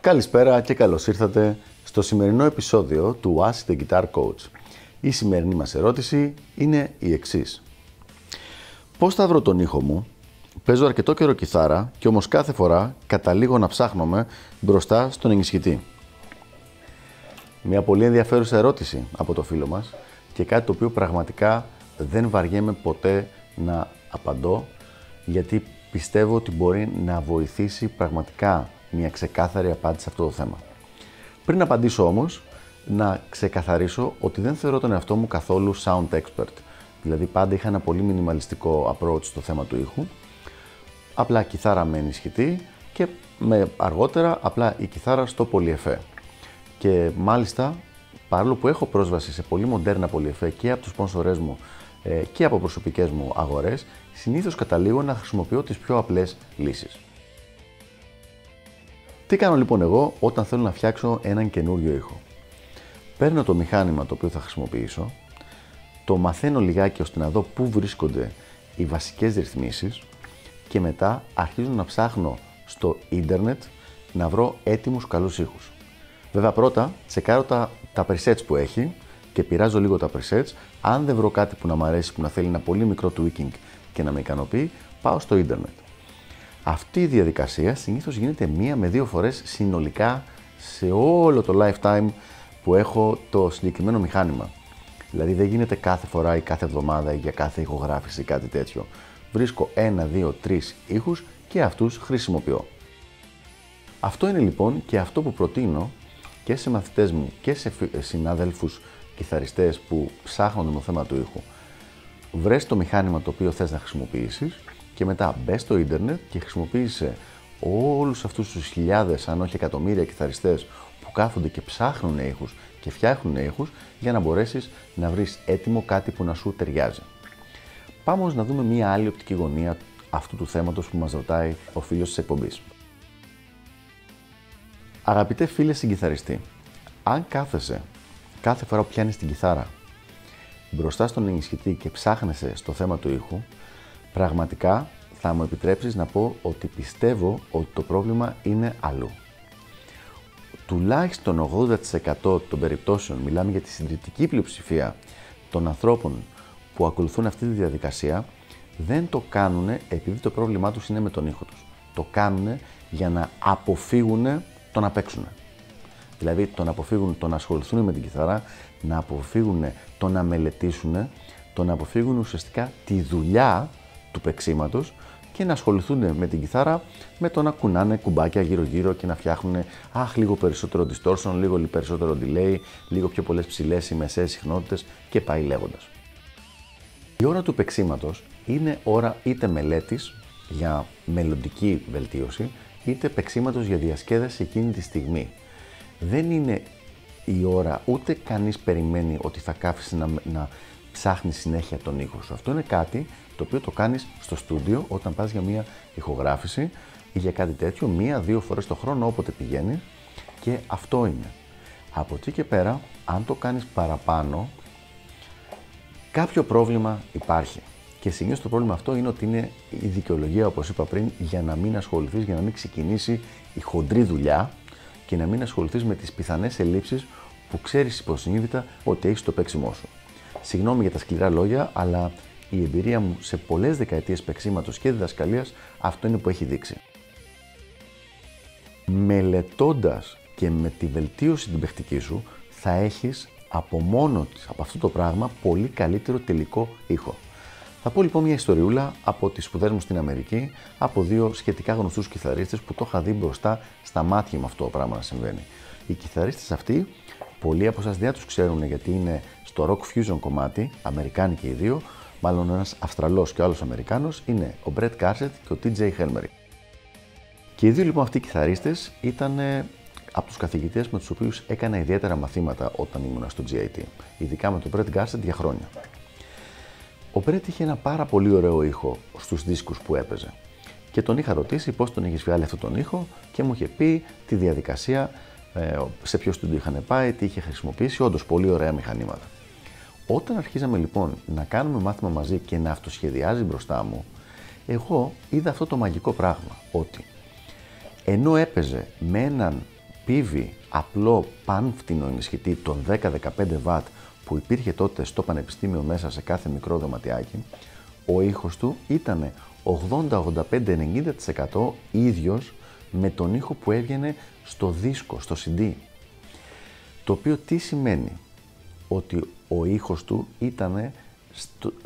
Καλησπέρα και καλώς ήρθατε στο σημερινό επεισόδιο του Ask the Guitar Coach. Η σημερινή μας ερώτηση είναι η εξής. Πώς θα βρω τον ήχο μου, παίζω αρκετό καιρό κιθάρα και όμως κάθε φορά καταλήγω να ψάχνομαι μπροστά στον ενισχυτή. Μια πολύ ενδιαφέρουσα ερώτηση από το φίλο μας και κάτι το οποίο πραγματικά δεν βαριέμαι ποτέ να απαντώ γιατί πιστεύω ότι μπορεί να βοηθήσει πραγματικά μια ξεκάθαρη απάντηση σε αυτό το θέμα. Πριν απαντήσω όμως, να ξεκαθαρίσω ότι δεν θεωρώ τον εαυτό μου καθόλου sound expert. Δηλαδή πάντα είχα ένα πολύ μινιμαλιστικό approach στο θέμα του ήχου. Απλά κιθάρα με ενισχυτή και με αργότερα απλά η κιθάρα στο πολυεφέ. Και μάλιστα παρόλο που έχω πρόσβαση σε πολύ μοντέρνα πολυεφέ και από τους σπόνσορές μου ε, και από προσωπικές μου αγορές, συνήθως καταλήγω να χρησιμοποιώ τις πιο απλές λύσεις. Τι κάνω λοιπόν εγώ όταν θέλω να φτιάξω έναν καινούριο ήχο; Παίρνω το μηχάνημα το οποίο θα χρησιμοποιήσω, το μαθαίνω λιγάκι ώστε να δω πού βρίσκονται οι βασικές ρυθμίσεις και μετά αρχίζω να ψάχνω στο ίντερνετ να βρω έτοιμους καλούς ήχους. Βέβαια πρώτα τσεκάρω τα, τα presets που έχει και πειράζω λίγο τα presets. Αν δεν βρω κάτι που να μου αρέσει, που να θέλει ένα πολύ μικρό tweaking και να με ικανοποιεί, πάω στο ίντερνετ. Αυτή η διαδικασία συνήθως γίνεται μία με δύο φορές συνολικά σε όλο το lifetime που έχω το συγκεκριμένο μηχάνημα. Δηλαδή δεν γίνεται κάθε φορά ή κάθε εβδομάδα ή για κάθε ηχογράφηση ή κάτι τέτοιο. Βρίσκω ένα, δύο, τρεις ήχους και αυτούς χρησιμοποιώ. Αυτό είναι λοιπόν και αυτό που προτείνω και σε μαθητές μου και σε συνάδελφους κιθαριστές που ψάχνουν το θέμα του ήχου. Βρες το μηχάνημα το οποίο θες να χρησιμοποιήσεις και μετά μπες στο ίντερνετ και χρησιμοποίησε όλους αυτούς τους χιλιάδες αν όχι εκατομμύρια κιθαριστές που κάθονται και ψάχνουν ήχους και φτιάχνουν ήχους για να μπορέσεις να βρεις έτοιμο κάτι που να σου ταιριάζει. Πάμε όμως να δούμε μία άλλη οπτική γωνία αυτού του θέματος που μας ρωτάει ο φίλος της εκπομπής. Αγαπητέ φίλε συγκιθαριστή, αν κάθεσαι κάθε φορά που πιάνεις την κιθάρα μπροστά στον ενισχυτή και ψάχνεσαι στο θέμα του ήχου, πραγματικά θα μου επιτρέψεις να πω ότι πιστεύω ότι το πρόβλημα είναι αλλού. Τουλάχιστον 80% των περιπτώσεων, μιλάμε για τη συντριπτική πλειοψηφία των ανθρώπων που ακολουθούν αυτή τη διαδικασία, δεν το κάνουν επειδή το πρόβλημά τους είναι με τον ήχο τους. Το κάνουν για να αποφύγουν το να παίξουν. Δηλαδή το να αποφύγουν το να ασχοληθούν με την κιθάρα, να αποφύγουν το να μελετήσουν, το να αποφύγουν ουσιαστικά τη δουλειά του παίξήματος και να ασχοληθούν με την κιθάρα με το να κουνάνε κουμπάκια γύρω-γύρω και να φτιάχνουν αχ, λίγο περισσότερο distortion, λίγο περισσότερο delay, λίγο πιο πολλές ψηλές ή μεσαίε συχνότητες και πάει λέγοντας. Η ώρα του παίξήματος είναι ώρα είτε μελέτης για μελλοντική βελτίωση, είτε παίξήματο για διασκέδαση εκείνη τη στιγμή. Δεν είναι η ώρα, ούτε κανείς περιμένει ότι θα κάφεις να, να ψάχνεις συνέχεια τον ήχο σου. Αυτό είναι κάτι το οποίο το κάνεις στο στούντιο όταν πας για μια ηχογράφηση ή για κάτι τέτοιο, μία-δύο φορές το χρόνο όποτε πηγαίνει και αυτό είναι. Από εκεί και πέρα, αν το κάνεις παραπάνω, κάποιο πρόβλημα υπάρχει. Και συνήθω το πρόβλημα αυτό είναι ότι είναι η δικαιολογία, όπως είπα πριν, για να μην ασχοληθείς, για να μην ξεκινήσει η χοντρή δουλειά και να μην ασχοληθείς με τις πιθανές ελλείψεις που ξέρεις υποσυνείδητα ότι έχεις στο παίξιμό σου. Συγγνώμη για τα σκληρά λόγια, αλλά η εμπειρία μου σε πολλές δεκαετίες παίξήματο και διδασκαλίας αυτό είναι που έχει δείξει. Μελετώντας και με τη βελτίωση την παιχτική σου, θα έχεις από μόνο της, από αυτό το πράγμα, πολύ καλύτερο τελικό ήχο. Θα πω λοιπόν μια ιστοριούλα από τις σπουδές μου στην Αμερική, από δύο σχετικά γνωστούς κιθαρίστες που το είχα δει μπροστά στα μάτια μου αυτό το πράγμα να συμβαίνει. Οι κιθαρίστες αυτοί, πολλοί από εσάς δεν τους ξέρουν γιατί είναι στο rock fusion κομμάτι, Αμερικάνοι και οι δύο, μάλλον ένας Αυστραλός και ο άλλος Αμερικάνος, είναι ο Brett Κάρσετ και ο TJ Helmerich. Και οι δύο λοιπόν αυτοί οι κιθαρίστες ήταν ε, από τους καθηγητές με τους οποίους έκανα ιδιαίτερα μαθήματα όταν ήμουν στο GIT, ειδικά με τον Brett Garsett για χρόνια. Ο Brett είχε ένα πάρα πολύ ωραίο ήχο στους δίσκους που έπαιζε. Και τον είχα ρωτήσει πώς τον είχε βγάλει αυτόν τον ήχο και μου είχε πει τη διαδικασία, ε, σε ποιο του είχαν πάει, τι είχε χρησιμοποιήσει, όντως πολύ ωραία μηχανήματα. Όταν αρχίζαμε λοιπόν να κάνουμε μάθημα μαζί και να αυτοσχεδιάζει μπροστά μου, εγώ είδα αυτό το μαγικό πράγμα, ότι ενώ έπαιζε με έναν πίβι απλό πανφτινο ενισχυτή των 10-15 W που υπήρχε τότε στο πανεπιστήμιο μέσα σε κάθε μικρό δωματιάκι, ο ήχος του ήταν 80-85-90% ίδιος με τον ήχο που έβγαινε στο δίσκο, στο CD. Το οποίο τι σημαίνει, ότι ο ήχος του ήταν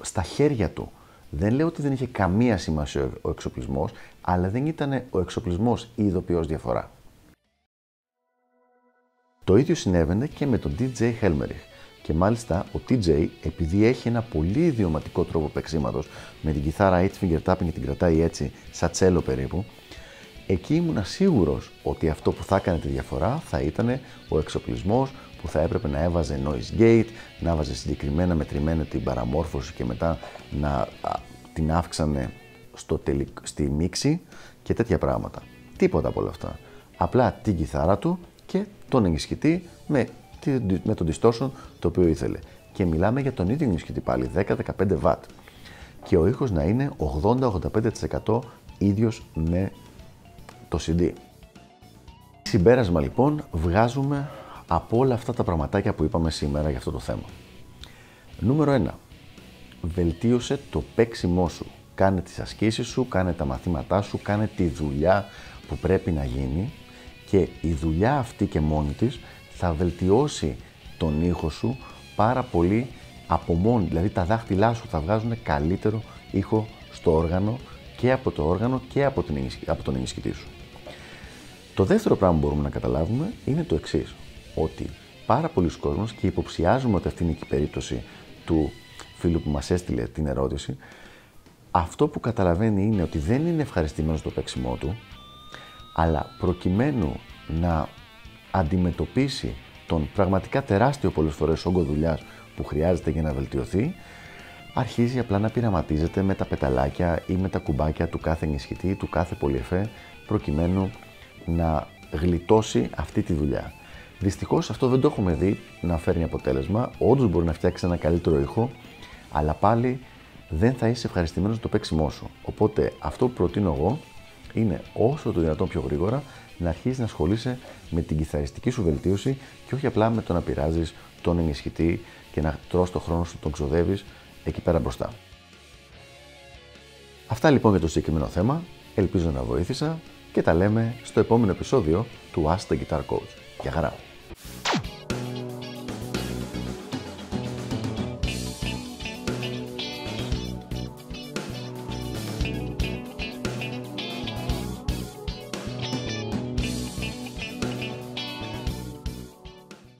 στα χέρια του. Δεν λέω ότι δεν είχε καμία σημασία ο εξοπλισμός, αλλά δεν ήταν ο εξοπλισμός η ειδοποιώς διαφορά. Το ίδιο συνέβαινε και με τον DJ Helmerich. Και μάλιστα ο TJ, επειδή έχει ένα πολύ ιδιωματικό τρόπο παίξήματος, με την κιθάρα 8 finger tapping και την κρατάει έτσι, σαν τσέλο περίπου, εκεί ήμουν σίγουρος ότι αυτό που θα έκανε τη διαφορά θα ήταν ο εξοπλισμός που θα έπρεπε να έβαζε noise gate, να έβαζε συγκεκριμένα μετρημένα την παραμόρφωση και μετά να την αύξανε στο στη μίξη και τέτοια πράγματα. Τίποτα από όλα αυτά. Απλά την κιθάρα του και τον ενισχυτή με με το distortion το οποίο ήθελε. Και μιλάμε για τον ίδιο ενισχυτή πάλι, 10-15 W. Και ο ήχος να είναι 80-85% ίδιος με το CD. Συμπέρασμα λοιπόν βγάζουμε από όλα αυτά τα πραγματάκια που είπαμε σήμερα για αυτό το θέμα. Νούμερο 1. Βελτίωσε το παίξιμό σου. Κάνε τις ασκήσεις σου, κάνε τα μαθήματά σου, κάνε τη δουλειά που πρέπει να γίνει και η δουλειά αυτή και μόνη της θα βελτιώσει τον ήχο σου πάρα πολύ από μόνη. Δηλαδή τα δάχτυλά σου θα βγάζουν καλύτερο ήχο στο όργανο και από το όργανο και από, την, από τον ενισχυτή σου. Το δεύτερο πράγμα που μπορούμε να καταλάβουμε είναι το εξής. Ότι πάρα πολλοί κόσμος και υποψιάζουμε ότι αυτή είναι και η περίπτωση του φίλου που μας έστειλε την ερώτηση, αυτό που καταλαβαίνει είναι ότι δεν είναι ευχαριστημένος το παίξιμό του, αλλά προκειμένου να αντιμετωπίσει τον πραγματικά τεράστιο πολλές φορές όγκο δουλειάς που χρειάζεται για να βελτιωθεί, αρχίζει απλά να πειραματίζεται με τα πεταλάκια ή με τα κουμπάκια του κάθε ενισχυτή, του κάθε πολυεφέ, προκειμένου να γλιτώσει αυτή τη δουλειά. Δυστυχώς αυτό δεν το έχουμε δει να φέρνει αποτέλεσμα. Όντως μπορεί να φτιάξει ένα καλύτερο ήχο, αλλά πάλι δεν θα είσαι ευχαριστημένος στο παίξιμό σου. Οπότε αυτό που προτείνω εγώ είναι όσο το δυνατόν πιο γρήγορα να αρχίσεις να ασχολείσαι με την κιθαριστική σου βελτίωση και όχι απλά με το να πειράζεις τον ενισχυτή και να τρως το χρόνο σου, τον ξοδεύεις εκεί πέρα μπροστά. Αυτά λοιπόν για το συγκεκριμένο θέμα. Ελπίζω να βοήθησα και τα λέμε στο επόμενο επεισόδιο του Ask the Guitar Coach. Γεια χαρά!